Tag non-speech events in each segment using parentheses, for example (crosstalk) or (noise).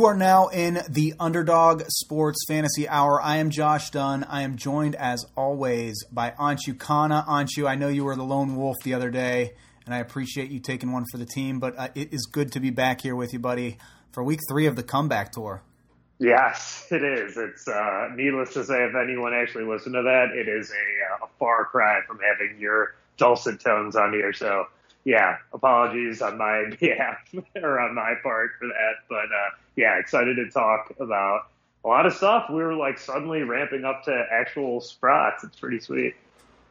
You are now in the Underdog Sports Fantasy Hour. I am Josh Dunn. I am joined, as always, by Anshu Khanna. Anshu, I know you were the lone wolf the other day, and I appreciate you taking one for the team, but uh, it is good to be back here with you, buddy, for week three of the comeback tour. Yes, it is. It's uh, needless to say, if anyone actually listened to that, it is a, uh, a far cry from having your dulcet tones on here. So, yeah, apologies on my (laughs) behalf or on my part for that. But uh, yeah, excited to talk about a lot of stuff. We were like suddenly ramping up to actual sprots. It's pretty sweet.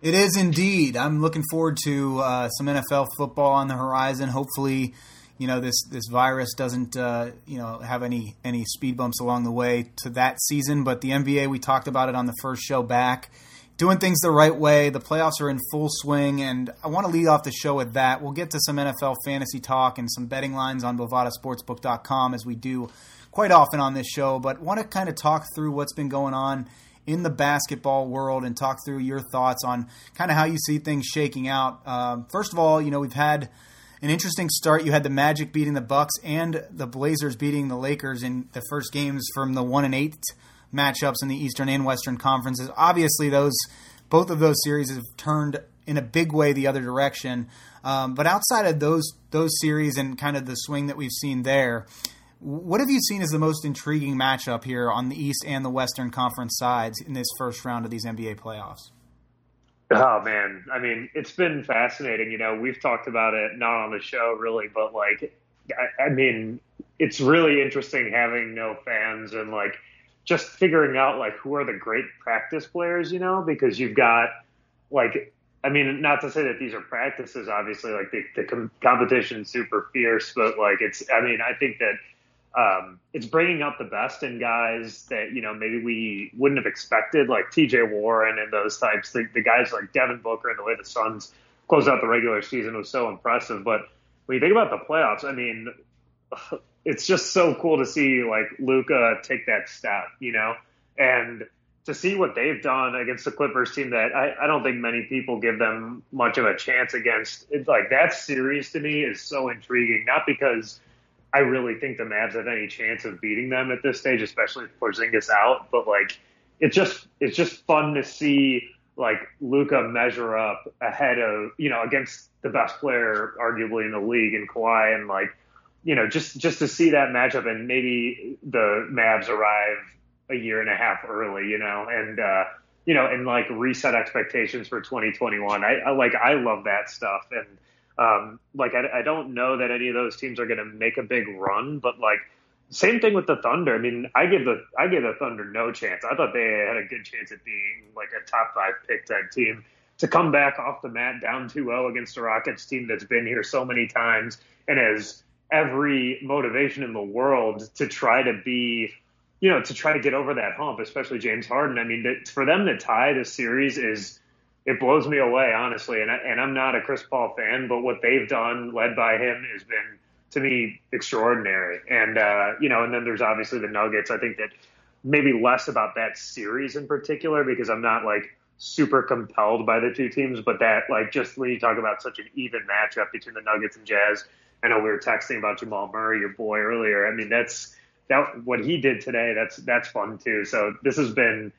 It is indeed. I'm looking forward to uh, some NFL football on the horizon. Hopefully, you know this this virus doesn't uh, you know have any any speed bumps along the way to that season. But the NBA, we talked about it on the first show back doing things the right way. The playoffs are in full swing, and I want to lead off the show with that. We'll get to some NFL fantasy talk and some betting lines on BovadaSportsbook.com as we do quite often on this show, but want to kind of talk through what's been going on in the basketball world and talk through your thoughts on kind of how you see things shaking out. Um, first of all, you know, we've had an interesting start. You had the Magic beating the Bucks and the Blazers beating the Lakers in the first games from the one and eight matchups in the Eastern and Western conferences. Obviously, those both of those series have turned in a big way the other direction. Um, but outside of those those series and kind of the swing that we've seen there, what have you seen as the most intriguing matchup here on the East and the Western Conference sides in this first round of these NBA playoffs? Oh man, I mean, it's been fascinating. You know, we've talked about it not on the show really, but like, I, I mean, it's really interesting having no fans and like just figuring out like who are the great practice players, you know, because you've got like, I mean, not to say that these are practices, obviously, like the, the com- competition's super fierce, but like it's, I mean, I think that um, it's bringing out the best in guys that you know maybe we wouldn't have expected, like T.J. Warren and those types. The, the guys like Devin Booker and the way the Suns closed out the regular season was so impressive. But when you think about the playoffs, I mean, it's just so cool to see like Luka take that step, you know, and to see what they've done against the Clippers team that I, I don't think many people give them much of a chance against. It's like that series to me is so intriguing, not because I really think the Mavs have any chance of beating them at this stage, especially if Porzingis out, but like it's just it's just fun to see like Luka measure up ahead of you know against the best player arguably in the league in Kawhi and like you know, just just to see that matchup and maybe the Mavs arrive a year and a half early, you know, and uh, you know, and like reset expectations for 2021. I, I like I love that stuff, and um, like I, I don't know that any of those teams are going to make a big run, but like same thing with the Thunder. I mean, I give the I give the Thunder no chance. I thought they had a good chance at being like a top five pick type team to come back off the mat down 2-0 against a Rockets team that's been here so many times and has every motivation in the world to try to be, you know, to try to get over that hump, especially James Harden. I mean, for them to tie this series is, it blows me away, honestly. And, I, and I'm not a Chris Paul fan, but what they've done, led by him, has been, to me, extraordinary. And, uh, you know, and then there's obviously the Nuggets. I think that maybe less about that series in particular because I'm not like super compelled by the two teams, but that, like, just when you talk about such an even matchup between the Nuggets and Jazz, I know we were texting about Jamal Murray, your boy, earlier. I mean, that's that what he did today. That's that's fun too. So this has been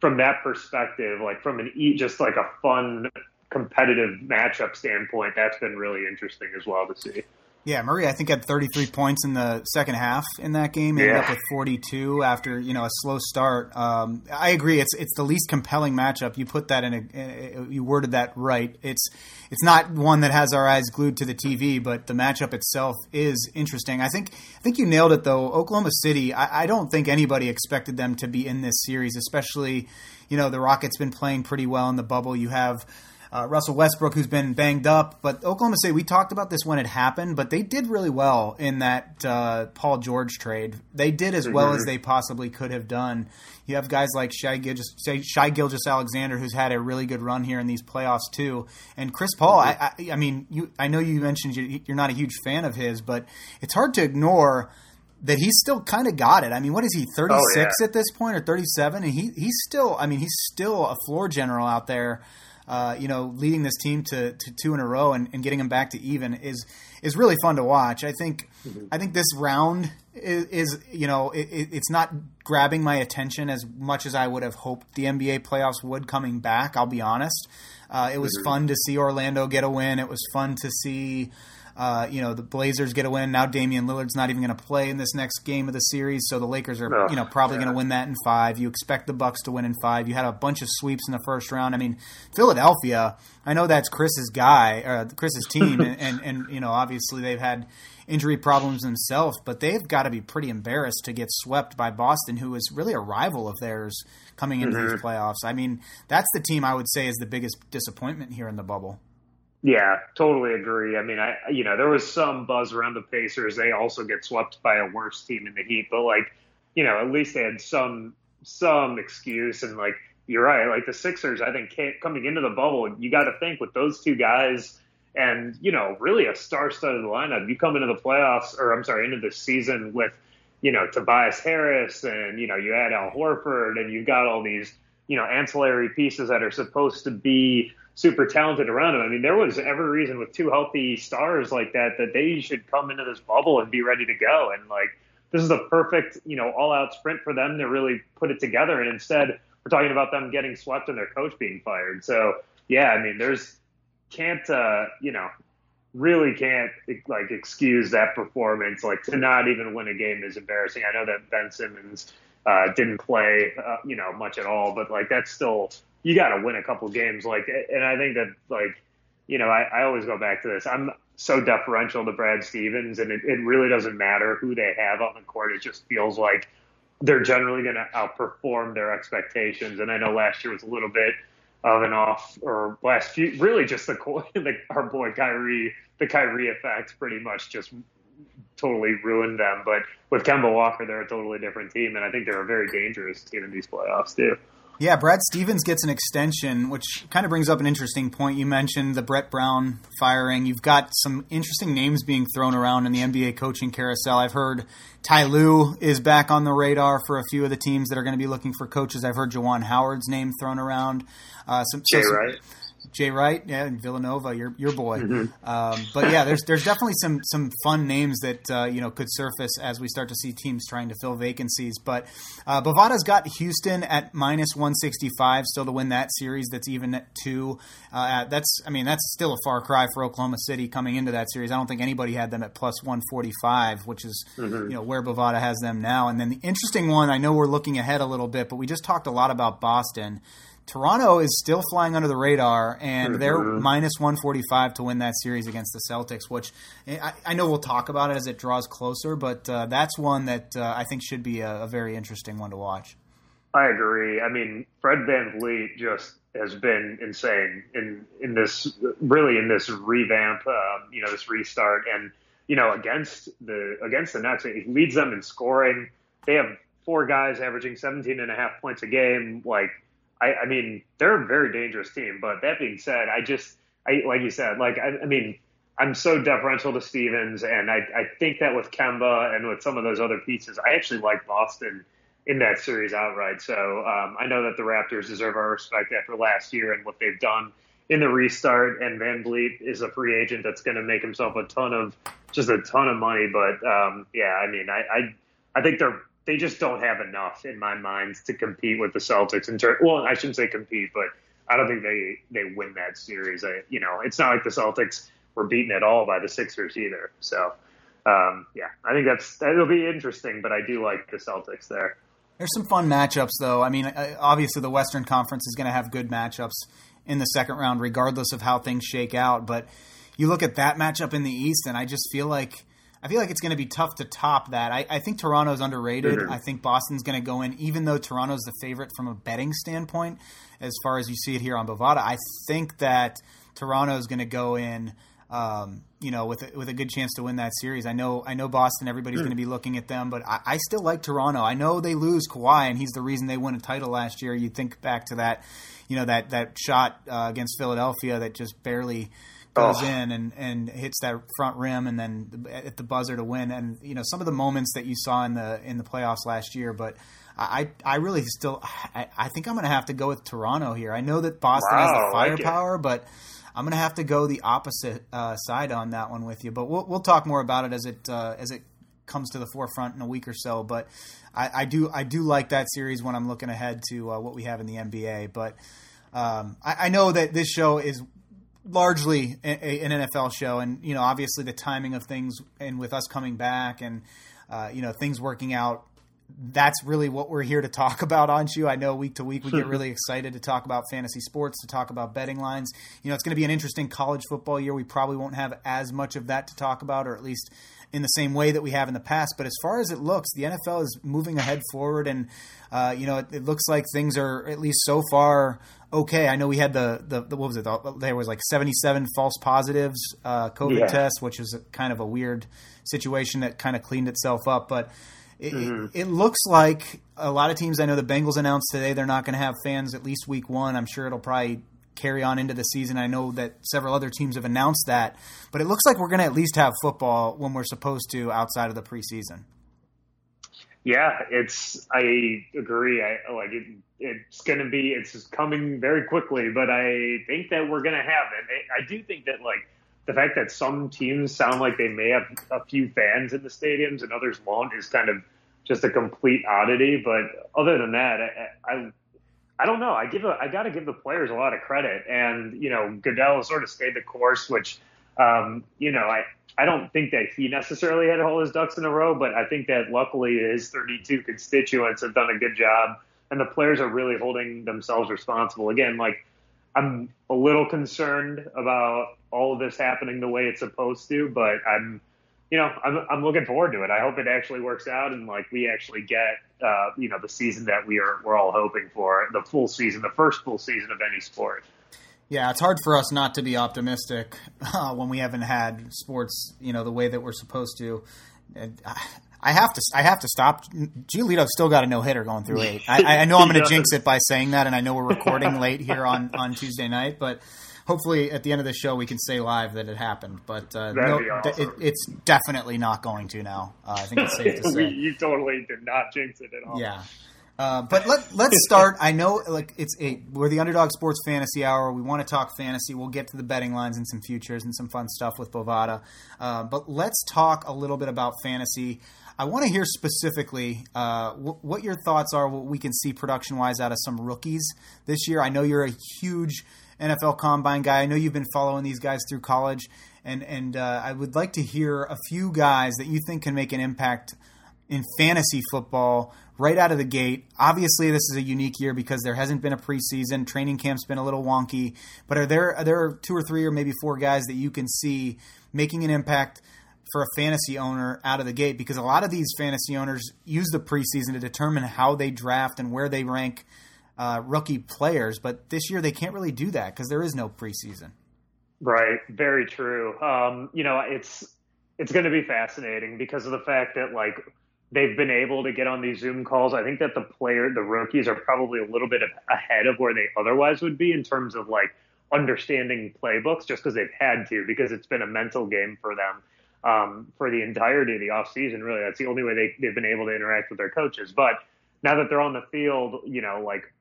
from that perspective, like from an e just like a fun competitive matchup standpoint, that's been really interesting as well to see. Yeah, Murray, I think had 33 points in the second half in that game. Ended Yeah. up with 42 after you know a slow start. Um, I agree. It's it's the least compelling matchup. You put that in a, in a- you worded that right. It's it's not one that has our eyes glued to the TV, but the matchup itself is interesting. I think I think you nailed it though. Oklahoma City. I, I don't think anybody expected them to be in this series, especially you know the Rockets been playing pretty well in the bubble. You have uh, Russell Westbrook, who's been banged up. But Oklahoma City, we talked about this when it happened, but they did really well in that uh, Paul George trade. They did as well as they possibly could have done. You have guys like Shai Gilgeous, Shai Gilgeous Alexander, who's had a really good run here in these playoffs too, and Chris Paul. I, I, I mean, you, I know you mentioned you, you're not a huge fan of his, but it's hard to ignore that he's still kind of got it. I mean, what is he, 36 Oh, yeah. at this point or 37? And he he's still, I mean, he's still a floor general out there. Uh, you know, leading this team to, to two in a row and, and getting them back to even is is really fun to watch. I think I think this round is, is you know it, it, it's not grabbing my attention as much as I would have hoped the NBA playoffs would coming back. I'll be honest. Uh, it was fun to see Orlando get a win. It was fun to see uh, you know the Blazers get a win. Now Damian Lillard's not even going to play in this next game of the series, so the Lakers are Oh, you know probably yeah. going to win that in five. You expect the Bucks to win in five. You had a bunch of sweeps in the first round. I mean, Philadelphia. I know that's Chris's guy, uh, Chris's (laughs) team, and, and and you know obviously they've had injury problems themselves, but they've got to be pretty embarrassed to get swept by Boston, who is really a rival of theirs coming into these playoffs. I mean, that's the team I would say is the biggest disappointment here in the bubble. Yeah, totally agree. I mean, I you know there was some buzz around the Pacers. They also get swept by a worse team in the Heat, but like you know at least they had some some excuse. And like you're right, like the Sixers, I think coming into the bubble, you got to think with those two guys and you know really a star-studded lineup. You come into the playoffs, or I'm sorry, into the season with you know Tobias Harris, and you know you add Al Horford, and you've got all these you know ancillary pieces that are supposed to be super talented around him. I mean, there was every reason with two healthy stars like that that they should come into this bubble and be ready to go. And like this is the perfect you know all out sprint for them to really put it together. And instead, we're talking about them getting swept and their coach being fired. So yeah, I mean, there's can't uh, you know really can't like excuse that performance. Like to not even win a game is embarrassing. I know that Ben Simmons uh, didn't play, uh, you know, much at all, but like that's still you got to win a couple games. Like, and I think that like you know I, I always go back to this. I'm so deferential to Brad Stevens, and it, it really doesn't matter who they have on the court. It just feels like they're generally going to outperform their expectations. And I know last year was a little bit of an off, or last few, really just the, the (laughs) our boy Kyrie, the Kyrie effect, pretty much just totally ruined them. But with Kemba Walker, they're a totally different team, and I think they're a very dangerous team in these playoffs too. Yeah, Brad Stevens gets an extension, which kind of brings up an interesting point. You mentioned the Brett Brown firing. You've got some interesting names being thrown around in the NBA coaching carousel. I've heard Ty Lue is back on the radar for a few of the teams that are going to be looking for coaches. I've heard Juwan Howard's name thrown around. Uh, some, Jay so- Wright. Jay Wright, yeah, and Villanova, your your boy. Um, but yeah, there's there's definitely some some fun names that uh, you know could surface as we start to see teams trying to fill vacancies. But uh, Bovada's got Houston at minus 165 still to win that series. That's even at two. Uh, at- that's I mean that's still a far cry for Oklahoma City coming into that series. I don't think anybody had them at plus 145, which is you know where Bovada has them now. And then the interesting one, I know we're looking ahead a little bit, but we just talked a lot about Boston. Toronto is still flying under the radar, and they're minus 145 to win that series against the Celtics, which I, I know we'll talk about it as it draws closer, but uh, that's one that uh, I think should be a, a very interesting one to watch. I agree. I mean, Fred VanVleet just has been insane in in this really in this revamp, um, you know, this restart, and you know, against the against the Nets, he leads them in scoring. They have four guys averaging 17 and a half points a game. Like, I, I mean, they're a very dangerous team. But that being said, I just, I like you said, like, I, I mean, I'm so deferential to Stevens, and I, I think that with Kemba and with some of those other pieces, I actually like Boston in that series outright. So um, I know that the Raptors deserve our respect after last year and what they've done in the restart. And VanVleet is a free agent that's going to make himself a ton of just a ton of money. But um, yeah, I mean, I, I I think they're they just don't have enough in my mind to compete with the Celtics. In ter- well, I shouldn't say compete, but I don't think they they win that series. I, you know, it's not like the Celtics were beaten at all by the Sixers either. So um, yeah, I think that's it'll be interesting, but I do like the Celtics there. There's some fun matchups, though. I mean, obviously the Western Conference is going to have good matchups in the second round, regardless of how things shake out. But you look at that matchup in the East, and I just feel like I feel like it's going to be tough to top that. I, I think Toronto's underrated. Mm-hmm. I think Boston's going to go in, even though Toronto's the favorite from a betting standpoint, as far as you see it here on Bovada. I think that Toronto's going to go in um, you know, with a, with a good chance to win that series. I know I know Boston. Everybody's mm. going to be looking at them, but I, I, still like Toronto. I know they lose Kawhi, and he's the reason they won a title last year. You think back to that, you know, that that shot uh, against Philadelphia that just barely goes oh. in and, and hits that front rim, and then at the buzzer to win. And you know, some of the moments that you saw in the in the playoffs last year, but. I, I really still I, I think I'm going to have to go with Toronto here. I know that Boston wow, has the firepower, like but I'm going to have to go the opposite uh, side on that one with you, but we'll we'll talk more about it as it uh, as it comes to the forefront in a week or so. But I, I do I do like that series when I'm looking ahead to uh, what we have in the NBA. But um, I, I, know that this show is largely a, a, an NFL show, and you know obviously the timing of things, and with us coming back, and uh, you know things working out that's really what we're here to talk (laughs) about on you. I know week to week we get really excited to talk about fantasy sports, to talk about betting lines. You know, it's going to be an interesting college football year. We probably won't have as much of that to talk about, or at least in the same way that we have in the past. But as far as it looks, the NFL is moving ahead forward, and uh, you know, it, it, looks like things are at least so far okay. I know we had the the, the what was it? The, there was like seventy seven false positives uh, COVID yeah. tests, which was kind of a weird situation that kind of cleaned itself up, but it, mm-hmm. it, looks like a lot of teams. I know the Bengals announced today they're not going to have fans at least week one. I'm sure it'll probably carry on into the season. I know that several other teams have announced that, but it looks like we're going to at least have football when we're supposed to outside of the preseason. Yeah, it's. I agree. I oh, like it. It's going to be. It's coming very quickly, but I think that we're going to have it. I do think that like the fact that some teams sound like they may have a few fans in the stadiums and others won't is kind of just a complete oddity. But other than that, I, I, I don't know. I give a, I got to give the players a lot of credit, and you know, Goodell sort of stayed the course, which, um, you know, I, I don't think that he necessarily had all his ducks in a row, but I think that luckily his 32 constituents have done a good job, and the players are really holding themselves responsible. Again, like I'm a little concerned about all of this happening the way it's supposed to, but I'm, you know, I'm, I'm looking forward to it. I hope it actually works out and like we actually get, uh, you know, the season that we are we're all hoping for, the full season, the first full season of any sport. Yeah, it's hard for us not to be optimistic uh, when we haven't had sports, you know, the way that we're supposed to. I have to. I have to stop. Giolito still got a no hitter going through eight. I, I know I'm going (laughs) to jinx it by saying that, and I know we're recording late here on on Tuesday night, but hopefully at the end of the show we can say live that it happened. But uh, no, awesome. it, it's definitely not going to now. Uh, I think it's safe to (laughs) say. you totally did not jinx it at all. Yeah. Uh, but let let's (laughs) start. I know like it's a we're the underdog sports fantasy hour. We want to talk fantasy. We'll get to the betting lines and some futures and some fun stuff with Bovada. Uh, but let's talk a little bit about fantasy. I want to hear specifically uh, what your thoughts are. What we can see production wise out of some rookies this year. I know you're a huge NFL Combine guy. I know you've been following these guys through college, and and uh, I would like to hear a few guys that you think can make an impact in fantasy football right out of the gate. Obviously, this is a unique year because there hasn't been a preseason. Training camp's been a little wonky. But are there are there two or three or maybe four guys that you can see making an impact for a fantasy owner out of the gate? Because a lot of these fantasy owners use the preseason to determine how they draft and where they rank uh, rookie players. But this year they can't really do that because there is no preseason. Right. Very true. Um, you know, it's it's going to be fascinating because of the fact that like they've been able to get on these Zoom calls. I think that the player, the rookies, are probably a little bit ahead of where they otherwise would be in terms of like understanding playbooks, just because they've had to, because it's been a mental game for them um, for the entirety of the off season. Really, that's the only way they, they've been able to interact with their coaches. But now that they're on the field, you know, like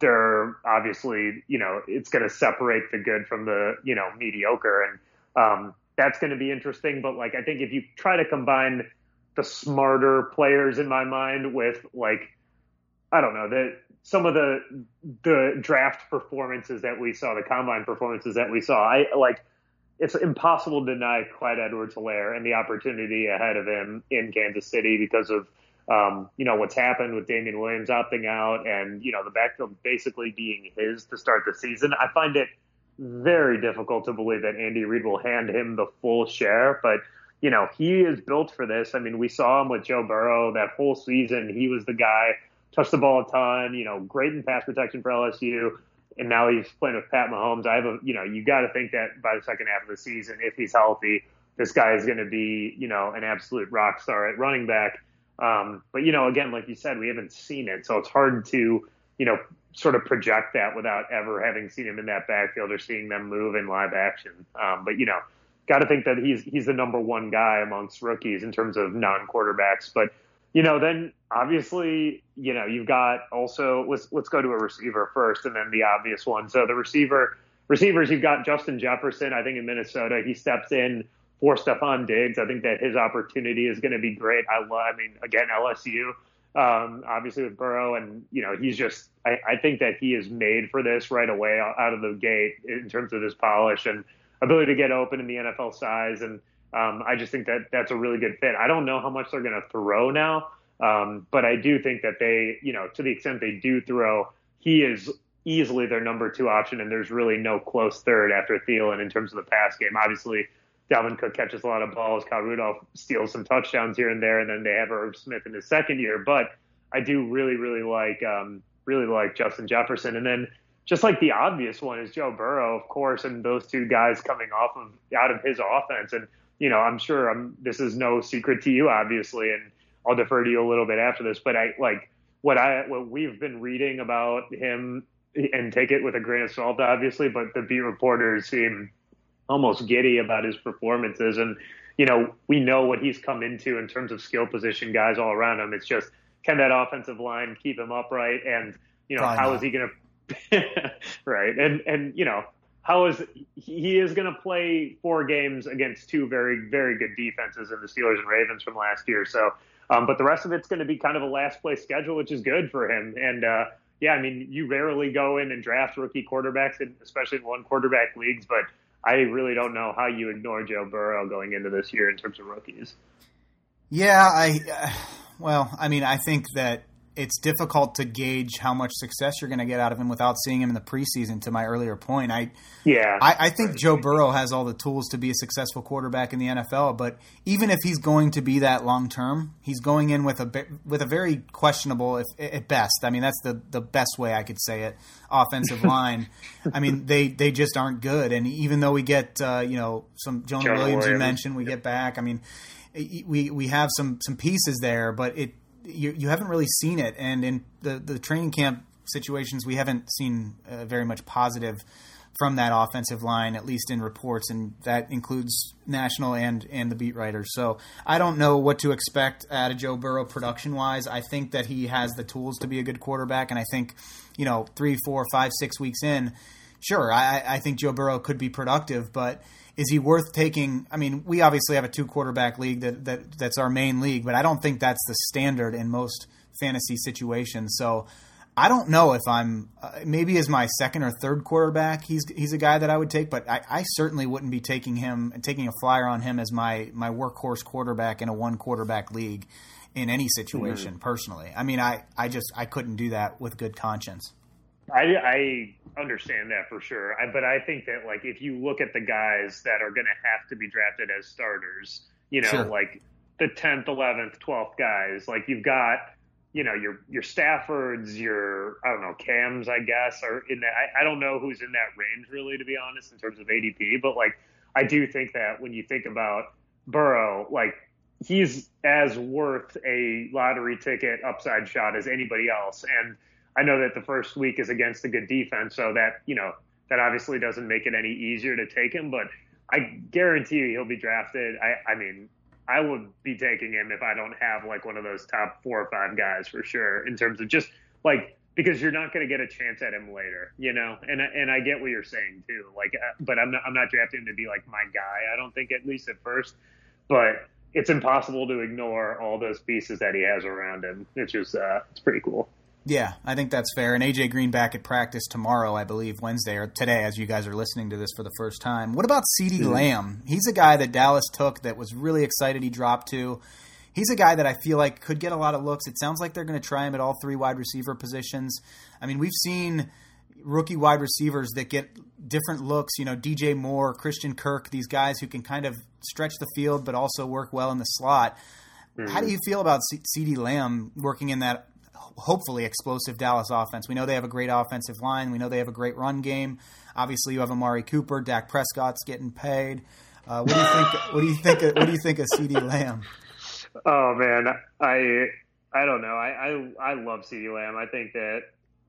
they're obviously, you know, it's going to separate the good from the, you know, mediocre, and um, that's going to be interesting. But like, I think if you try to combine the smarter players in my mind with like I don't know that some of the the draft performances that we saw, the combine performances that we saw. I like it's impossible to deny Clyde Edwards-Helaire and the opportunity ahead of him in Kansas City because of um, you know what's happened with Damien Williams opting out and you know the backfield basically being his to start the season. I find it very difficult to believe that Andy Reid will hand him the full share, but you know he is built for this. I mean, we saw him with Joe Burrow that whole season. He was the guy, touched the ball a ton. You know, great in pass protection for LSU and now he's playing with Pat Mahomes. I have a, you know, you got to think that by the second half of the season, if he's healthy, this guy is going to be, you know, an absolute rock star at running back. Um, but you know, again, like you said, we haven't seen it, so it's hard to, you know, sort of project that without ever having seen him in that backfield or seeing them move in live action. Um, but you know, got to think that he's he's the number one guy amongst rookies in terms of non quarterbacks. But you know, then obviously, you know, you've got also let's let's go to a receiver first, and then the obvious one. So the receiver receivers, you've got Justin Jefferson. I think in Minnesota, he steps in for Stefon Diggs. I think that his opportunity is going to be great. I love. I mean, again, LSU. Um, obviously with Burrow, and you know he's just. I, I think that he is made for this right away out of the gate in terms of his polish and ability to get open in the NFL size and um, I just think that that's a really good fit. I don't know how much they're going to throw now, um, but I do think that they, you know, to the extent they do throw, he is easily their number two option, and there's really no close third after Thielen in terms of the pass game. Obviously, Dalvin Cook catches a lot of balls. Kyle Rudolph steals some touchdowns here and there, and then they have Irv Smith in his second year. But I do really, really like, um, really like Justin Jefferson, and then just like the obvious one is Joe Burrow, of course, and those two guys coming off of out of his offense and you know, I'm sure I'm, this is no secret to you, obviously, and I'll defer to you a little bit after this. But I like what I what we've been reading about him, and take it with a grain of salt, obviously. But the beat reporters seem almost giddy about his performances, and you know, we know what he's come into in terms of skill position guys all around him. It's just can that offensive line keep him upright, and you know, Probably how not. is he going to (laughs) right? And and you know, how is he is going to play four games against two very very good defenses in the Steelers and Ravens from last year. So, um, but the rest of it's going to be kind of a last place schedule, which is good for him. And uh, yeah, I mean, you rarely go in and draft rookie quarterbacks, in, especially in one quarterback leagues. But I really don't know how you ignore Joe Burrow going into this year in terms of rookies. Yeah, I uh, well, I mean, I think that it's difficult to gauge how much success you're going to get out of him without seeing him in the preseason. To my earlier point, I yeah, I, I, think Joe Burrow has all the tools to be a successful quarterback in the NFL. But even if he's going to be that long term, he's going in with a with a very questionable, if, at best. I mean, that's the the best way I could say it. Offensive (laughs) line. I mean, they they just aren't good. And even though we get uh, you know some Jonah, Jonah Williams, Williams, you mentioned, we yep. get back. I mean, we we have some some pieces there, but it you, you haven't really seen it, and in the the training camp situations, we haven't seen uh, very much positive from that offensive line, at least in reports, and that includes national and and the beat writers. So I don't know what to expect out of Joe Burrow production wise. I think that he has the tools to be a good quarterback, and I think you know three, four, five, six weeks in, sure, I, I think Joe Burrow could be productive, but is he worth taking? I mean, we obviously have a two quarterback league that, that that's our main league, but I don't think that's the standard in most fantasy situations. So I don't know if I'm uh, maybe as my second or third quarterback. He's he's a guy that I would take, but I, I certainly wouldn't be taking him and taking a flyer on him as my my workhorse quarterback in a one quarterback league in any situation. Mm-hmm. Personally, I mean, I I just I couldn't do that with good conscience. I, I understand that for sure, I, but I think that like if you look at the guys that are going to have to be drafted as starters, you know, sure. like the tenth, eleventh, twelfth guys, like you've got, you know, your your Staffords, your I don't know Cams, I guess, are in that. I, I don't know who's in that range really, to be honest, in terms of ADP, but like I do think that when you think about Burrow, like he's as worth a lottery ticket upside shot as anybody else, and I know that the first week is against a good defense, so that you know that obviously doesn't make it any easier to take him. But I guarantee you he'll be drafted. I, I mean, I would be taking him if I don't have like one of those top four or five guys for sure in terms of just like because you're not going to get a chance at him later, you know. And and I get what you're saying too. Like, uh, but I'm not I'm not drafting him to be like my guy. I don't think at least at first, but it's impossible to ignore all those pieces that he has around him. It's just uh, it's pretty cool. Yeah, I think that's fair. And AJ Green back at practice tomorrow, I believe, Wednesday or today, as you guys are listening to this for the first time. What about CeeDee mm-hmm. Lamb? He's a guy that Dallas took that was really excited he dropped to. He's a guy that I feel like could get a lot of looks. It sounds like they're going to try him at all three wide receiver positions. I mean, we've seen rookie wide receivers that get different looks. You know, DJ Moore, Christian Kirk, these guys who can kind of stretch the field but also work well in the slot. Mm-hmm. How do you feel about CeeDee Lamb working in that hopefully explosive Dallas offense. We know they have a great offensive line. We know they have a great run game. Obviously, you have Amari Cooper, Dak Prescott's getting paid. Uh, what do you think? What do you think? Of, what do you think of CeeDee Lamb? Oh man, I I don't know. I I, I love CeeDee Lamb. I think that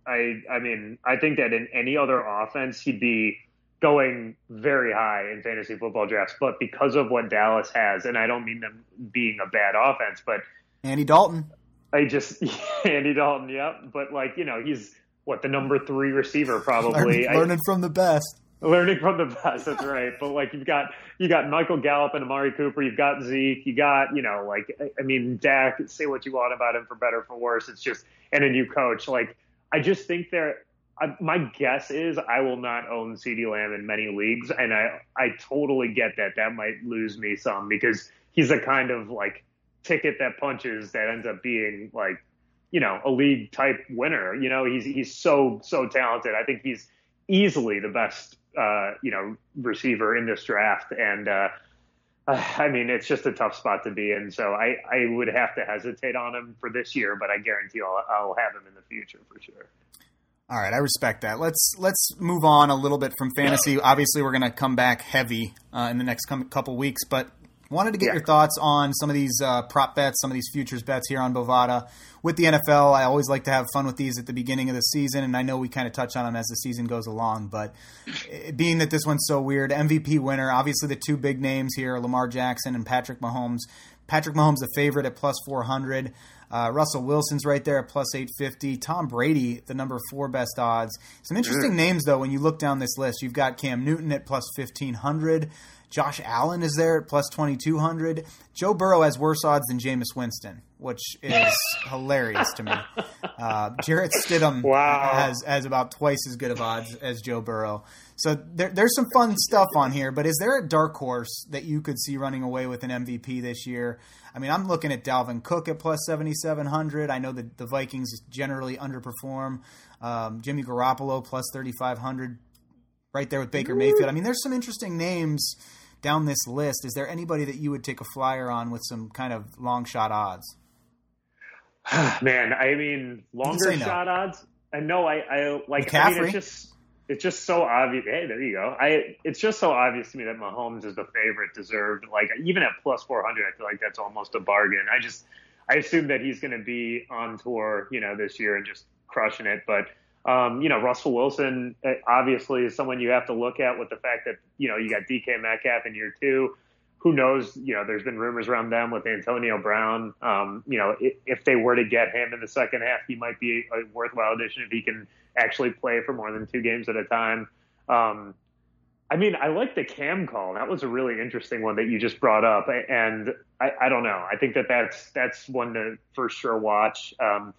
I I mean I think that in any other offense he'd be going very high in fantasy football drafts, but because of what Dallas has, and I don't mean them being a bad offense, but Andy Dalton. I just (laughs) Andy Dalton, yep. But like you know, he's what the number three receiver probably. learning, learning from the best. Learning from the best. That's right. but like you've got you got Michael Gallup and Amari Cooper. You've got Zeke. You got you know like I mean Dak. Say what you want about him for better for worse. It's just and a new coach. Like I just think they're. I, my guess is I will not own CeeDee Lamb in many leagues, and I I totally get that. That might lose me some because he's a kind of like ticket that punches that ends up being like, you know, a league type winner. You know, he's he's so so talented. I think he's easily the best uh, you know receiver in this draft, and uh, (sighs) I mean it's just a tough spot to be in. So I I would have to hesitate on him for this year, but I guarantee I'll, I'll have him in the future for sure. All right, I respect that. Let's let's move on a little bit from fantasy. Obviously, we're going to come back heavy uh, in the next couple weeks, but Wanted to get yeah. your thoughts on some of these uh, prop bets, some of these futures bets here on Bovada. With the NFL, I always like to have fun with these at the beginning of the season, and I know we kind of touch on them as the season goes along. But being that this one's so weird, MVP winner, obviously the two big names here Lamar Jackson and Patrick Mahomes. Patrick Mahomes, the favorite at plus 400. Uh, Russell Wilson's right there at plus 850. Tom Brady, the number four best odds. Some interesting names, though, when you look down this list. You've got Cam Newton at plus 1500. Josh Allen is there at plus 2,200. Joe Burrow has worse odds than Jameis Winston, which is (laughs) hilarious to me. Uh, Jarrett Stidham wow. has, has about twice as good of odds as Joe Burrow. So there, there's some fun stuff on here, but is there a dark horse that you could see running away with an MVP this year? I mean, I'm looking at Dalvin Cook at plus 7,700. I know that the Vikings generally underperform. Um, Jimmy Garoppolo plus 3,500 right there with Baker Mayfield. I mean, there's some interesting names down this list, is there anybody that you would take a flyer on with some kind of long shot odds? (sighs) Man, I mean, longer shot no. odds. I know I, I like. McCaffrey? I mean, it's just it's just so obvious. Hey, there you go. I it's just so obvious to me that Mahomes is the favorite, deserved. Like even at plus four hundred, I feel like that's almost a bargain. I just I assume that he's going to be on tour, you know, this year and just crushing it. But um, you know, Russell Wilson uh, obviously is someone you have to look at with the fact that, you know, you got DK Metcalf in year two. Who knows? You know, there's been rumors around them with Antonio Brown. Um, you know, if, if, they were to get him in the second half, he might be a worthwhile addition if he can actually play for more than two games at a time. Um, I mean, I like the cam call. That was a really interesting one that you just brought up, and I, I don't know. I think that that's that's one to for sure watch. Um,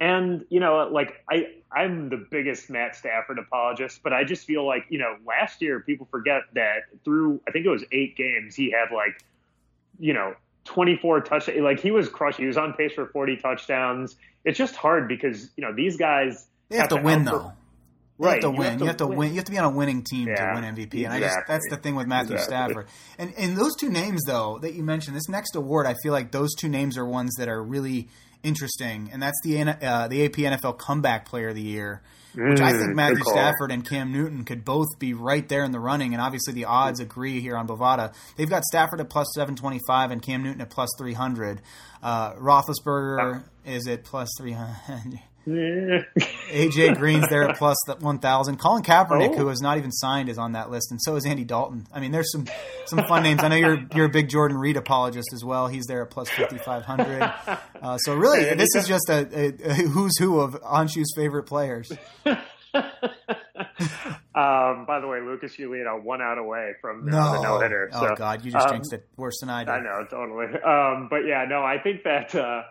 and you know, like I, I'm the biggest Matt Stafford apologist, but I just feel like you know, last year people forget that through I think it was eight games he had like, you know, 24 touchdowns. Like he was crushed. He was on pace for 40 touchdowns. It's just hard because you know these guys they have, have to, win though. You right, have to you win. Have to you have to win. win. You have to be on a winning team yeah, to win MVP, and exactly. I just that's the thing with Matthew exactly. Stafford. And and those two names though that you mentioned, this next award, I feel like those two names are ones that are really interesting, and that's the uh, the AP NFL Comeback Player of the Year, which mm, I think mm, Matthew Stafford and Cam Newton could both be right there in the running, and obviously the odds agree here on Bovada. They've got Stafford at plus seven twenty five and Cam Newton at plus three hundred. Uh, Roethlisberger is at plus three hundred. AJ Green's there at plus one thousand. Colin Kaepernick, oh. who has not even signed, is on that list, and so is Andy Dalton. I mean, there's some some fun names. I know you're you're a big Jordan Reed apologist as well. He's there at plus fifty five hundred. Uh, so really, this is just a, a, a who's who of Anshu's favorite players. (laughs) um, by the way, Lucas Giolito one out away from the no, no hitter. So, oh God, you just um, jinxed it worse than I did. I know, totally. Um, but yeah, no, I think that uh,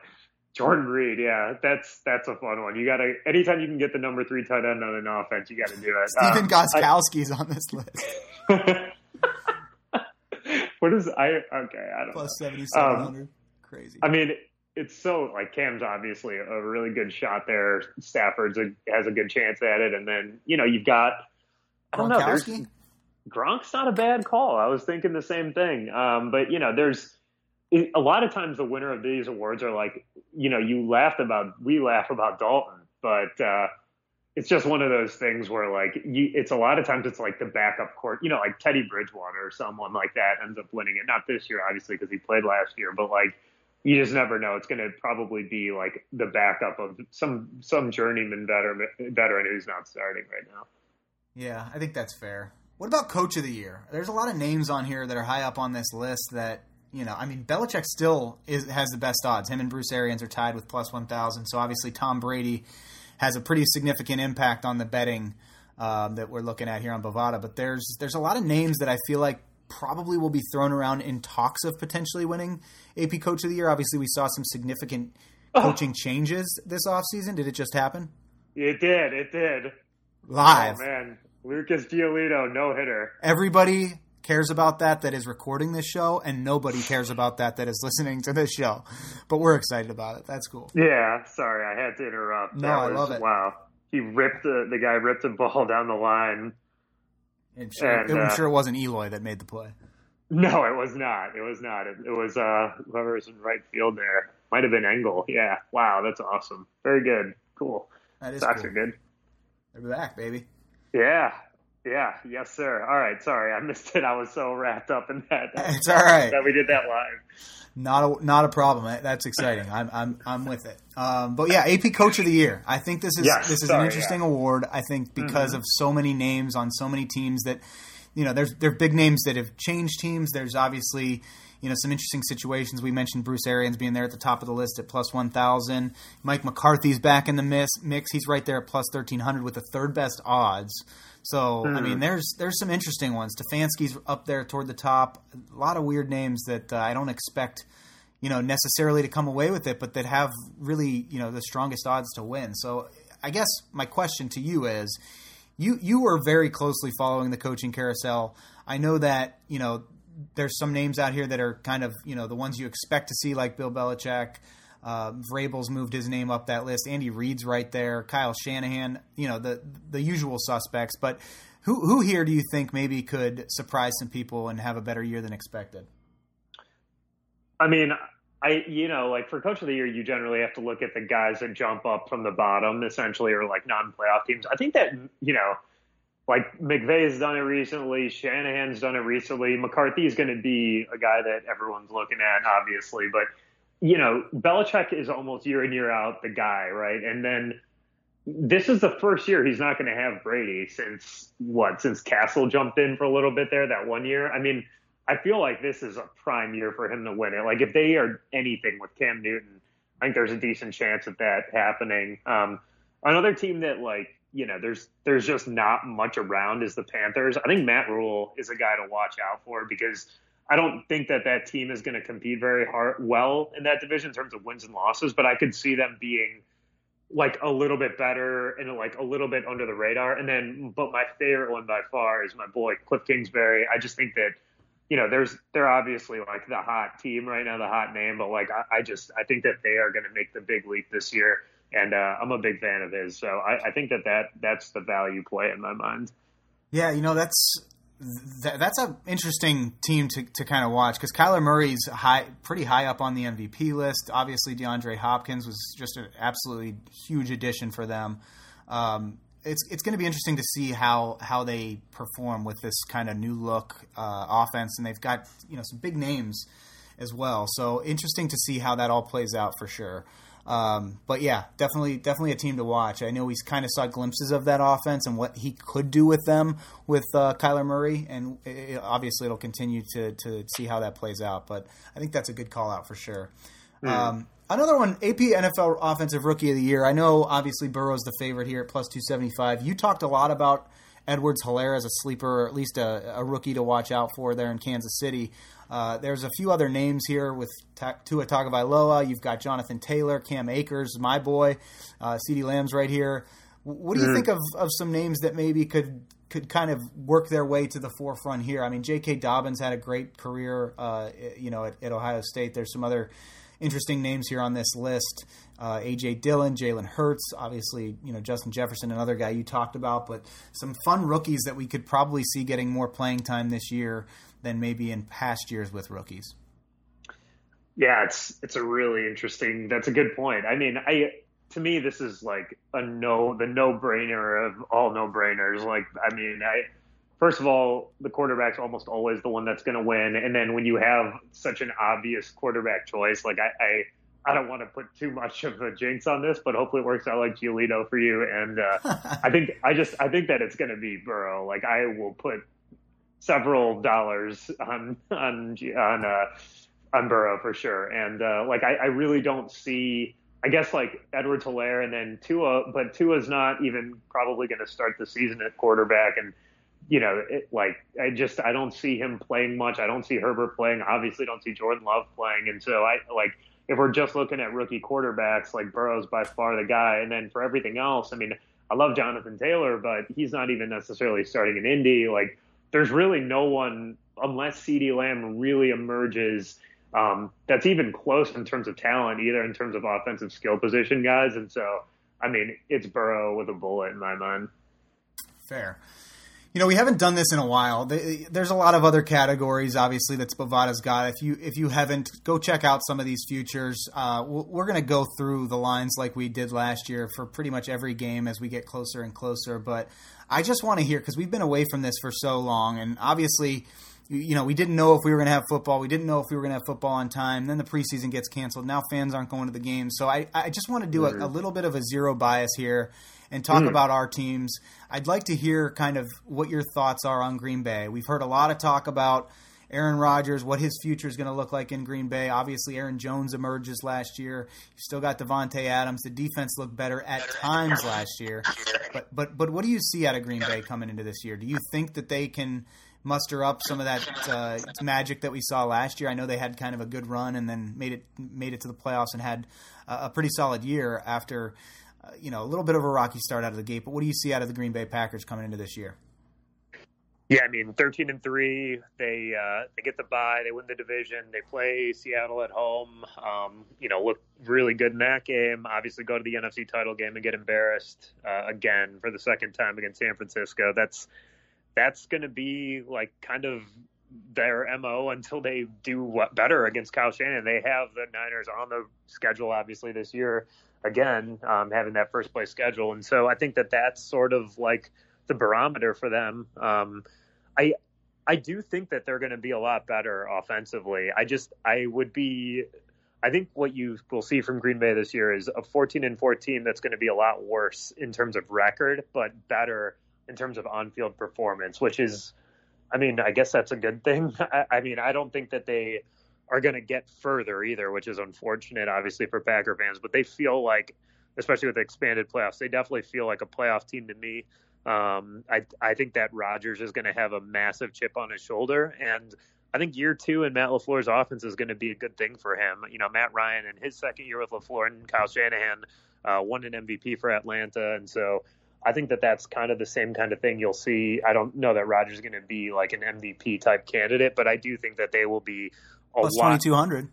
Jordan Reed, yeah, that's that's a fun one. You got to anytime you can get the number three tight end on an offense, you got to do it. Stephen um, Gostkowski's I, on this list. (laughs) what is I? Okay, I don't plus seventy seven hundred. Um, Crazy. I mean, it's so like Cam's obviously a really good shot there. Stafford's a, has a good chance at it, and then you know you've got I don't know. Gronk's not a bad call. I was thinking the same thing. Um, but you know, there's a lot of times the winner of these awards are like, you know, you laughed about, we laugh about Dalton, but uh, it's just one of those things where like, you, it's a lot of times it's like the backup court, you know, like Teddy Bridgewater or someone like that ends up winning it. Not this year, obviously, because he played last year, but like, you just never know. It's going to probably be like the backup of some some journeyman veteran veteran who's not starting right now. Yeah, I think that's fair. What about coach of the year? There's a lot of names on here that are high up on this list that you know, I mean, Belichick still is, has the best odds. Him and Bruce Arians are tied with plus 1,000. So obviously, Tom Brady has a pretty significant impact on the betting um, that we're looking at here on Bovada. But there's there's a lot of names that I feel like probably will be thrown around in talks of potentially winning AP Coach of the Year. Obviously, we saw some significant oh. coaching changes this offseason. Did it just happen? It did. It did. Live. Oh, man. Lucas Giolito, no hitter. Everybody cares about that that is recording this show, and nobody cares about that that is listening to this show. But we're excited about it. That's cool. Yeah, sorry, I had to interrupt. No, that I was, love it. Wow, he ripped the the guy ripped the ball (laughs) down the line. And sure, and, I'm uh, sure it wasn't Eloy that made the play. No, it was not. It was not. It, it was uh, whoever was in right field there. Might have been Engel. Yeah. Wow, that's awesome. Very good. Cool. That is Sox cool. are good. They're back, baby. Yeah, yeah, yes, sir. All right, sorry, I missed it. I was so wrapped up in that. It's all right that we did that live. Not a not a problem. That's exciting. I'm I'm I'm with it. Um, but yeah, AP Coach of the Year. I think this is yes, this is sorry, an interesting yeah. award. I think because mm-hmm. of so many names on so many teams that you know there's there are big names that have changed teams. There's obviously you know some interesting situations. We mentioned Bruce Arians being there at the top of the list at plus one thousand. Mike McCarthy's back in the mix. He's right there at plus thirteen hundred with the third best odds. So I mean, hmm. there's there's some interesting ones. Stefanski's up there toward the top. A lot of weird names that uh, I don't expect, you know, necessarily to come away with it, but that have really you know the strongest odds to win. So I guess my question to you is, you you were very closely following the coaching carousel. I know that you know there's some names out here that are kind of you know the ones you expect to see like Bill Belichick. Uh, Vrabel's moved his name up that list. Andy Reid's right there. Kyle Shanahan. You know the the usual suspects. But who who here do you think maybe could surprise some people and have a better year than expected? I mean, I you know like for coach of the year, you generally have to look at the guys that jump up from the bottom, essentially, or like non-playoff teams. I think that you know. Like McVay's done it recently, Shanahan's done it recently. McCarthy's going to be a guy that everyone's looking at, obviously, but you know, Belichick is almost year in year out the guy, right? And then this is the first year he's not going to have Brady since what? Since Cassel jumped in for a little bit there that one year. I mean, I feel like this is a prime year for him to win it. Like if they are anything with Cam Newton, I think there's a decent chance of that happening. Um, another team that like you know there's there's just not much around is the Panthers. I think Matt Rhule is a guy to watch out for because I don't think that that team is going to compete very hard well in that division in terms of wins and losses, but I could see them being like a little bit better and like a little bit under the radar. And then, but my favorite one by far is my boy Cliff Kingsbury. I just think that you know, there's they're obviously like the hot team right now, the hot name, but like I, I just I think that they are going to make the big leap this year, and uh, I'm a big fan of his. So I, I think that that that's the value play in my mind. Yeah, you know that's th- that's an interesting team to, to kind of watch because Kyler Murray's high, pretty high up on the MVP list. Obviously, DeAndre Hopkins was just an absolutely huge addition for them. Um, it's it's going to be interesting to see how how they perform with this kind of new look uh, offense, and they've got you know some big names as well. So interesting to see how that all plays out for sure. Um, but yeah, definitely, definitely a team to watch. I know we kind of saw glimpses of that offense and what he could do with them with uh, Kyler Murray, and it, obviously it'll continue to to see how that plays out. But I think that's a good call out for sure. Mm. Um, another one, AP NFL Offensive Rookie of the Year. I know obviously Burrow's the favorite here at plus two seventy five. You talked a lot about Edwards Helaire as a sleeper, or at least a, a, rookie to watch out for there in Kansas City. Uh, there's a few other names here with Ta- Tua Tagovailoa. You've got Jonathan Taylor, Cam Akers, my boy, uh, CeeDee Lamb's right here. What do you mm. think of, of some names that maybe could could kind of work their way to the forefront here? I mean, J.K. Dobbins had a great career, uh, you know, at, at, Ohio State. There's some other interesting names here on this list: uh, A.J. Dillon, Jalen Hurts, obviously, you know, Justin Jefferson, another guy you talked about, but some fun rookies that we could probably see getting more playing time this year than maybe in past years with rookies. Yeah, it's it's a really interesting. That's a good point. I mean, I to me this is like a no the no brainer of all no brainers. Like, I mean, I first of all, the quarterback's almost always the one that's going to win, and then when you have such an obvious quarterback choice, like I. I I don't want to put too much of a jinx on this, but hopefully it works out like Giolito for you. And uh, (laughs) I think I just I think that it's going to be Burrow. Like I will put several dollars on on on uh, on Burrow for sure. And uh, like I, I really don't see. I guess like Edwards Helaire and then Tua, but Tua's not even probably going to start the season at quarterback. And you know, it, like I just I don't see him playing much. I don't see Herbert playing. Obviously, don't see Jordan Love playing. And so I like if we're just looking at rookie quarterbacks, like Burrow's by far the guy. And then for everything else, I mean, I love Jonathan Taylor, but he's not even necessarily starting in Indy. Like there's really no one unless CeeDee Lamb really emerges um, that's even close in terms of talent, either in terms of offensive skill position guys. And so, I mean, it's Burrow with a bullet in my mind. Fair. You know, we haven't done this in a while. There's a lot of other categories, obviously, that Bovada's got. If you if you haven't, go check out some of these futures. Uh, we're going to go through the lines like we did last year for pretty much every game as we get closer and closer. But I just want to hear because we've been away from this for so long, and obviously, you know, we didn't know if we were going to have football. We didn't know if we were going to have football on time. Then the preseason gets canceled. Now fans aren't going to the games. So I, I just want to do a, a, little bit of a zero bias here and talk mm. about our teams. I'd like to hear kind of what your thoughts are on Green Bay. We've heard a lot of talk about Aaron Rodgers, what his future is going to look like in Green Bay. Obviously, Aaron Jones emerges last year. You still got Davante Adams. The defense looked better at times last year. But but but what do you see out of Green Bay coming into this year? Do you think that they can muster up some of that uh, magic that we saw last year? I know they had kind of a good run and then made it made it to the playoffs and had a pretty solid year after you know a little bit of a rocky start out of the gate. But what do you see out of the Green Bay Packers coming into this year? Yeah, I mean, thirteen and three. They uh, they get the bye. They win the division. They play Seattle at home. Um, you know, look really good in that game. Obviously, go to the NFC title game and get embarrassed uh, again for the second time against San Francisco. That's that's going to be like kind of their mo until they do what better against Kyle Shanahan. They have the Niners on the schedule, obviously this year again, um, having that first place schedule, and so I think that that's sort of like the barometer for them. Um, I I do think that they're going to be a lot better offensively. I just I would be I think what you will see from Green Bay this year is a 14 and 14 that's going to be a lot worse in terms of record, but better in terms of on-field performance, which is, I mean, I guess that's a good thing. (laughs) I, I mean, I don't think that they are going to get further either, which is unfortunate, obviously, for Packer fans. But they feel like, especially with the expanded playoffs, they definitely feel like a playoff team to me. Um, I I think that Rodgers is going to have a massive chip on his shoulder, and I think year two in Matt LaFleur's offense is going to be a good thing for him. You know, Matt Ryan in his second year with LaFleur and Kyle Shanahan uh, won an MVP for Atlanta, and so I think that that's kind of the same kind of thing you'll see. I don't know that Rodgers is going to be like an MVP type candidate, but I do think that they will be Plus twenty two hundred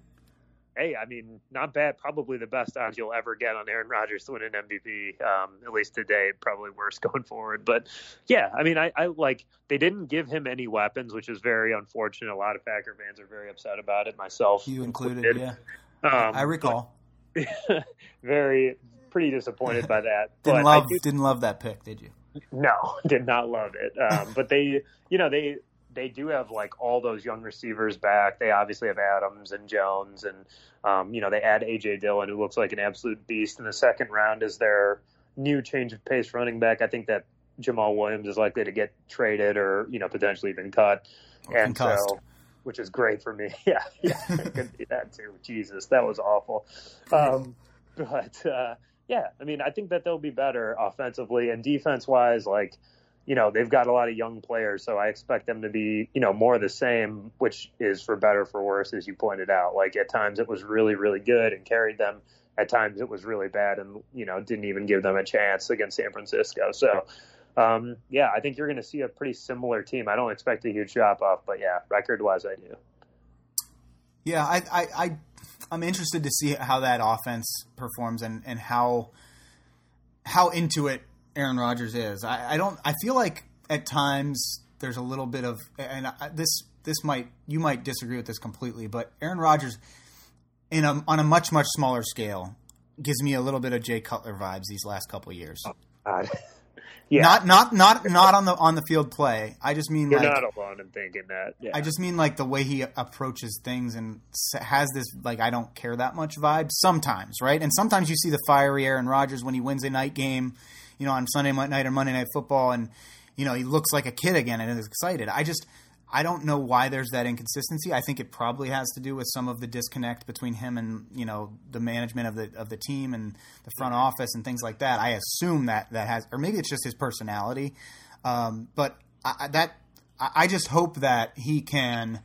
hey, I mean, not bad. Probably the best odds you'll ever get on Aaron Rodgers to win an MVP, um, at least today. Probably worse (laughs) going forward. But yeah, I mean, I, I, like they didn't give him any weapons, which is very unfortunate. A lot of Packer fans are very upset about it. Myself, you included, included. yeah. Um, I recall. (laughs) very pretty disappointed by that. (laughs) didn't love do, didn't love that pick, did you? No, did not love it. Um, but they, you know, they they do have like all those young receivers back. They obviously have Adams and Jones, and um, you know they add AJ Dillon, who looks like an absolute beast in the second round as their new change of pace running back. I think that Jamaal Williams is likely to get traded or you know potentially even cut, or and concussed. so which is great for me. (laughs) Yeah, yeah, (laughs) could be that too. Jesus, that was awful. Um, but uh, yeah, I mean, I think that they'll be better offensively and defense wise. Like you know, they've got a lot of young players, so I expect them to be, you know, more of the same, which is for better for worse, as you pointed out. Like at times it was really, really good and carried them. At times it was really bad and, you know, didn't even give them a chance against San Francisco. So, um, yeah, I think you're going to see a pretty similar team. I don't expect a huge drop off, but yeah, record wise, I do. Yeah, I, I, I, I'm interested to see how that offense performs and, and how, how into it Aaron Rodgers is. I, I don't. I feel like at times there's a little bit of, and I, this this might you might disagree with this completely, but Aaron Rodgers, in a, on a much much smaller scale, gives me a little bit of Jay Cutler vibes these last couple years. Oh, (laughs) yeah. Not not not not on the on the field play. I just mean you're like, not alone in thinking that. Yeah. I just mean like the way he approaches things and has this like I don't care that much vibe sometimes, right? And sometimes you see the fiery Aaron Rodgers when he wins a night game you know, on Sunday night or Monday night football, and you know he looks like a kid again and is excited. I just I don't know why there's that inconsistency. I think it probably has to do with some of the disconnect between him and you know the management of the of the team and the front office and things like that. I assume that that has, or maybe it's just his personality. Um, but I, that I just hope that he can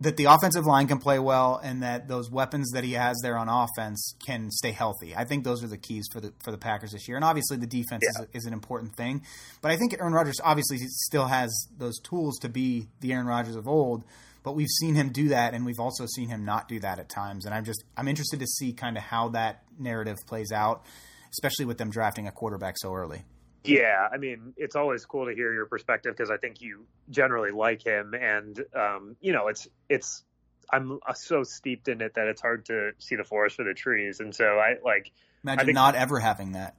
that the offensive line can play well and that those weapons that he has there on offense can stay healthy. I think those are the keys for the for the Packers this year. And obviously the defense yeah. is, is, an important thing. But I think Aaron Rodgers obviously still has those tools to be the Aaron Rodgers of old, but we've seen him do that and we've also seen him not do that at times. And I'm just I'm interested to see kind of how that narrative plays out, especially with them drafting a quarterback so early. Yeah, I mean, it's always cool to hear your perspective because I think you generally like him, and um, you know, it's it's I'm so steeped in it that it's hard to see the forest for the trees, and so I like imagine I think, not ever having that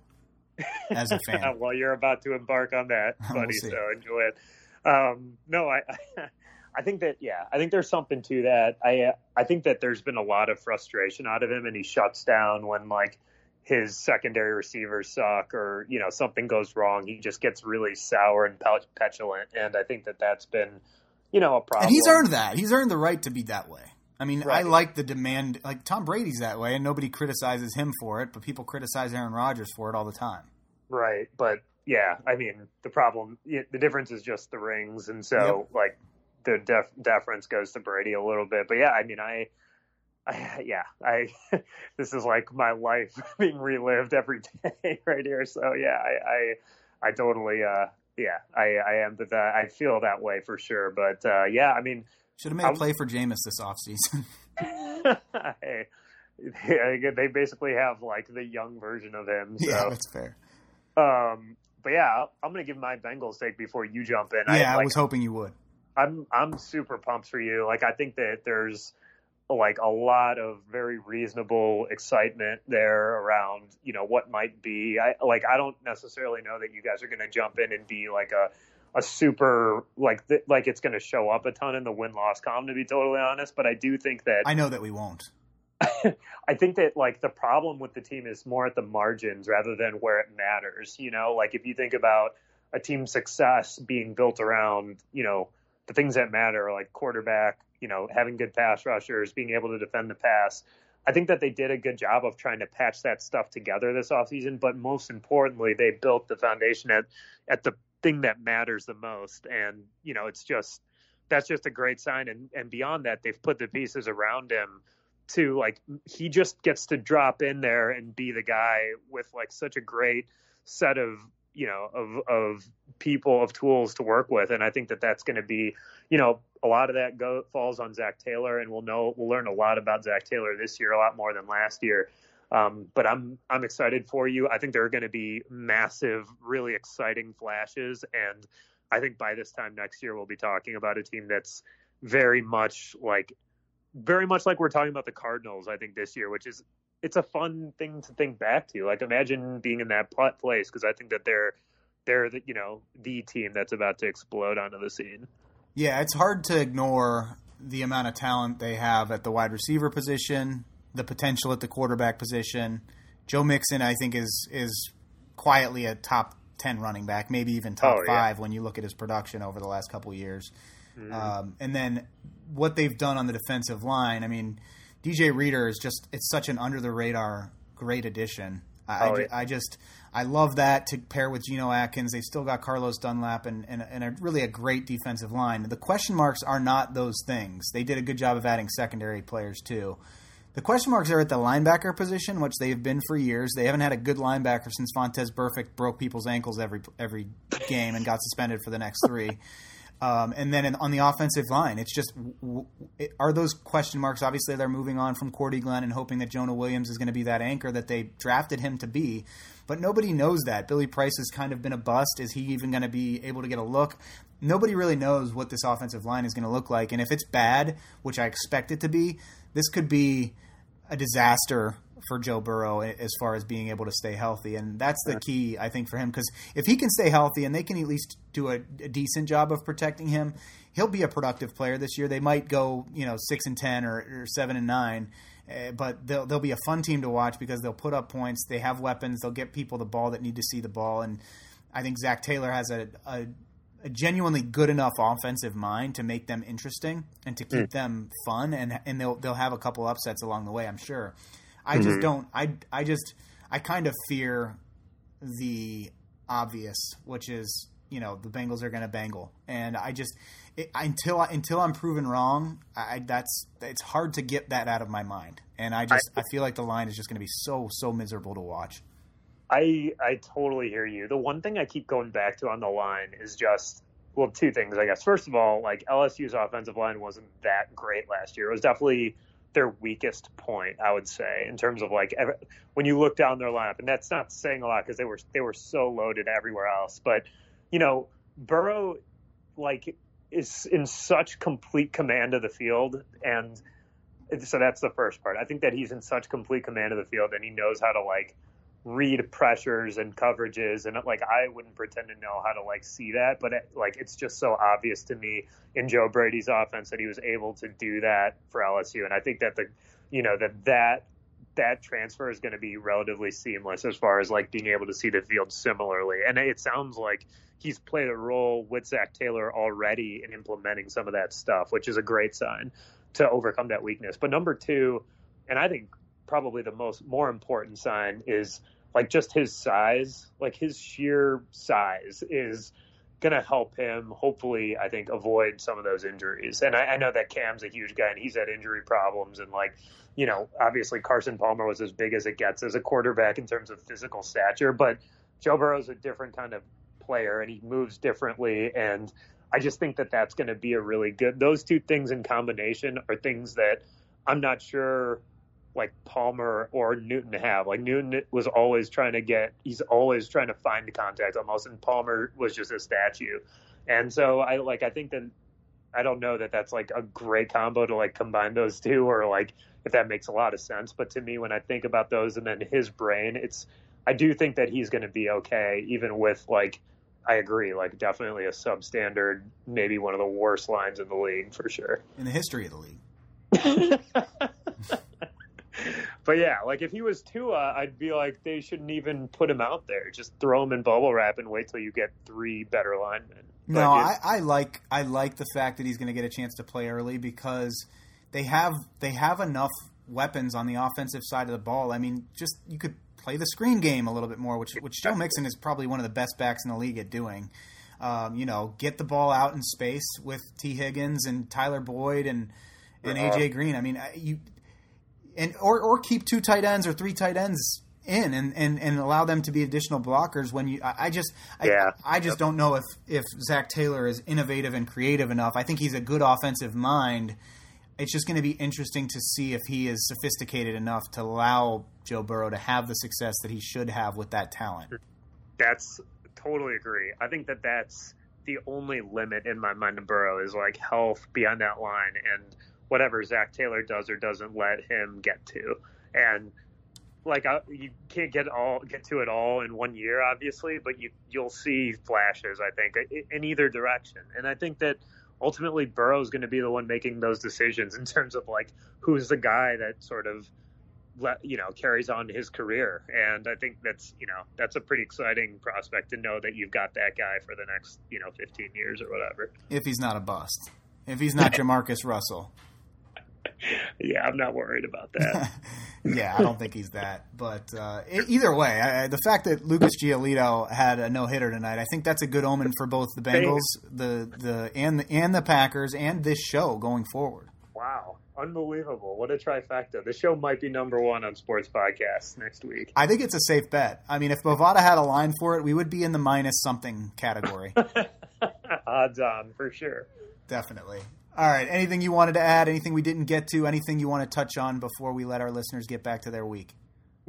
as a (laughs) fan. well, you're about to embark on that, (laughs) buddy. we'll so enjoy it. Um, no, I. (laughs) I think that yeah, I think there's something to that. I I think that there's been a lot of frustration out of him, and he shuts down when like his secondary receivers suck or you know something goes wrong he just gets really sour and petulant and i think that that's been you know a problem and he's earned that he's earned the right to be that way i mean right. i like the demand like tom brady's that way and nobody criticizes him for it but people criticize aaron rodgers for it all the time right but yeah i mean the problem the difference is just the rings and so yep. like the def- deference goes to brady a little bit but yeah i mean i I, (sighs) yeah, I (laughs) this is like my life (laughs) being relived every day (laughs) right here. So yeah, I I, I totally uh yeah, I I am that I feel that way for sure. But uh yeah, I mean, should have made a play for Jameis this offseason. hey, they, they basically have like the young version of him. So. Yeah, that's fair. Um, but yeah, I'm gonna give my Bengals take before you jump in. Yeah, I, like, I was hoping you would. I'm I'm super pumped for you. Like I think that there's like a lot of very reasonable excitement there around you know what might be. I like i don't necessarily know that you guys are going to jump in and be like a a super like th- like it's going to show up a ton in the win loss column to be totally honest but i do think that i know that we won't. (laughs) I think that like the problem with the team is more at the margins rather than where it matters you know? Like if you think about a team's success being built around you know the things that matter like quarterback you know, having good pass rushers, being able to defend the pass. I think that they did a good job of trying to patch that stuff together this offseason, but most importantly, they built the foundation at at the thing that matters the most. And, you know, it's just that's just a great sign. And and beyond that, they've put the pieces around him to like he just gets to drop in there and be the guy with like such a great set of you know of of people of tools to work with. And i think that that's going to be you know a lot of that go falls on zach taylor and we'll know we'll learn a lot about zach taylor this year a lot more than last year. Um, but i'm i'm excited for you. I think there are going to be massive really exciting flashes and i think by this time next year we'll be talking about a team that's very much like very much like we're talking about the cardinals i think this year which is it's a fun thing to think back to. Like imagine being in that place because I think that they're they're the, you know the team that's about to explode onto the scene. Yeah, it's hard to ignore the amount of talent they have at the wide receiver position, the potential at the quarterback position. Joe Mixon, I think, is is quietly a top ten running back, maybe even top oh, five yeah. when you look at his production over the last couple years. Mm-hmm. Um, and then what they've done on the defensive line. I mean, DJ Reader is just it's such an under the radar great addition. I, oh, yeah. I, just I love that to pair with Geno Atkins. They've still got Carlos Dunlap and, and, and a, really a great defensive line. The question marks are not those things. They did a good job of adding secondary players too. The question marks are at the linebacker position, which they've been for years. They haven't had a good linebacker since Vontaze Burfict broke people's ankles every every game and got suspended for the next three. (laughs) Um, and then on the offensive line, it's just are those question marks? Obviously, they're moving on from Cordy Glenn and hoping that Jonah Williams is going to be that anchor that they drafted him to be. But nobody knows that. Billy Price has kind of been a bust. Is he even going to be able to get a look? Nobody really knows what this offensive line is going to look like. And if it's bad, which I expect it to be, this could be a disaster for Joe Burrow as far as being able to stay healthy, and that's the key I think for him because if he can stay healthy and they can at least do a, a, decent job of protecting him, he'll be a productive player this year. They might go you know six and ten or, or seven and nine. Uh, but they'll, they'll be a fun team to watch because they'll put up points. They have weapons. They'll get people the ball that need to see the ball. And I think Zach Taylor has a, a a genuinely good enough offensive mind to make them interesting and to keep mm. them fun and and they'll they'll have a couple upsets along the way I'm sure. I mm-hmm. just don't I I just I kind of fear the obvious which is you know the Bengals are going to bangle and I just it, until I, until I'm proven wrong I that's it's hard to get that out of my mind and I just I, I feel like the line is just going to be so so miserable to watch. I I totally hear you. The one thing I keep going back to on the line is just well, two things I guess. First of all, like LSU's offensive line wasn't that great last year. It was definitely their weakest point, I would say, in terms of like every, when you look down their lineup, and that's not saying a lot because they were they were so loaded everywhere else. But you know, Burrow like is in such complete command of the field, and so that's the first part. I think that he's in such complete command of the field, and he knows how to like read pressures and coverages and like I wouldn't pretend to know how to like see that but it, like it's just so obvious to me in Joe Brady's offense that he was able to do that for LSU and I think that the you know that that that transfer is going to be relatively seamless as far as like being able to see the field similarly and it sounds like he's played a role with Zach Taylor already in implementing some of that stuff which is a great sign to overcome that weakness but number 2 and I think probably the most more important sign is like just his size, like his sheer size is going to help him hopefully i think avoid some of those injuries. And I, I, know that cam's a huge guy and he's had injury problems and like you know obviously carson palmer was as big as it gets as a quarterback in terms of physical stature but joe burrow's a different kind of player and he moves differently and i just think that that's going to be a really good those two things in combination are things that i'm not sure like Palmer or Newton have. Like Newton was always trying to get, he's always trying to find the contact almost, and Palmer was just a statue. And so I like, I think that I don't know that that's like a great combo to like combine those two, or like if that makes a lot of sense. But to me, when I think about those and then his brain, it's I do think that he's going to be okay, even with like. I agree, like definitely a substandard, maybe one of the worst lines in the league for sure. In the history of the league. (laughs) (laughs) but yeah, like if he was Tua, I'd be like they shouldn't even put him out there. Just throw him in bubble wrap and wait till you get three better linemen. No, I, I like I like the fact that he's going to get a chance to play early because they have they have enough weapons on the offensive side of the ball. I mean, just you could play the screen game a little bit more, which which Joe Mixon is probably one of the best backs in the league at doing. Um, you know, get the ball out in space with Tee Higgins and Tyler Boyd and and uh-huh. AJ Green. I mean, you and or or keep two tight ends or three tight ends in and, and, and allow them to be additional blockers when you I, just I, yeah. I just yep. don't know if if Zach Taylor is innovative and creative enough. I think he's a good offensive mind. It's just going to be interesting to see if he is sophisticated enough to allow Joe Burrow to have the success that he should have with that talent. That's totally agree. I think that that's the only limit in my mind to Burrow is like health beyond that line and whatever Zach Taylor does or doesn't let him get to. And like uh, you can't get all get to it all in one year, obviously, but you you'll see flashes. I think in either direction, and I think that ultimately Burrow's going to be the one making those decisions in terms of like who's the guy that sort of let you know carries on his career and i think that's you know that's a pretty exciting prospect to know that you've got that guy for the next you know 15 years or whatever if he's not a bust if he's not (laughs) jamarcus russell (laughs) yeah, I'm not worried about that. (laughs) yeah, I don't think he's that. But uh, either way, I, the fact that Lucas Giolito had a no hitter tonight, I think that's a good omen for both the Bengals, the the and the and the Packers, and this show going forward. Wow, unbelievable! What a trifecta! The show might be number one on sports podcasts next week. I think it's a safe bet. I mean, if Bovada had a line for it, we would be in the minus something category. (laughs) Odds on, for sure. Definitely. All right. Anything you wanted to add? Anything we didn't get to? Anything you want to touch on before we let our listeners get back to their week?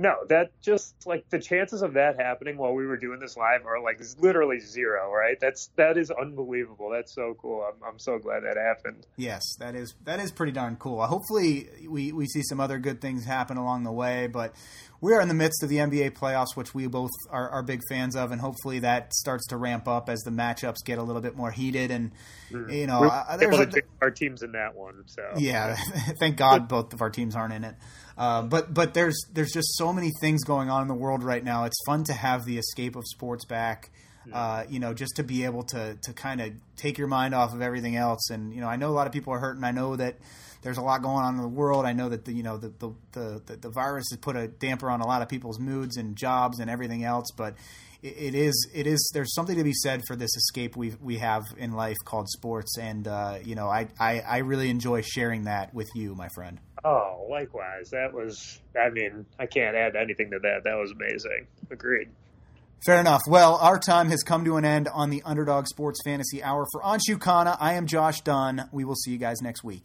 No, that just like the chances of that happening while we were doing this live are like literally zero, right? That's that is unbelievable. That's so cool. I'm I'm so glad that happened. Yes, that is that is pretty darn cool. Hopefully we we see some other good things happen along the way, but we are in the midst of the NBA playoffs, which we both are, are big fans of, and hopefully that starts to ramp up as the matchups get a little bit more heated. And mm. you know, uh, there's a, our teams in that one. So yeah, (laughs) thank (laughs) God both of our teams aren't in it. Uh, but but there's there's just so many things going on in the world right now. It's fun to have the escape of sports back. Uh, you know, just to be able to to kind of take your mind off of everything else. And you know, I know a lot of people are hurting. I know that there's a lot going on in the world. I know that the you know the the the, the, the virus has put a damper on a lot of people's moods and jobs and everything else. But it, it is it is there's something to be said for this escape we we have in life called sports. And uh, you know, I, I I really enjoy sharing that with you, my friend. Oh, likewise. That was, I mean, I can't add anything to that. That was amazing. Agreed. Fair enough. Well, our time has come to an end on the Underdog Sports Fantasy Hour. For Anshu Khanna, I am Josh Dunn. We will see you guys next week.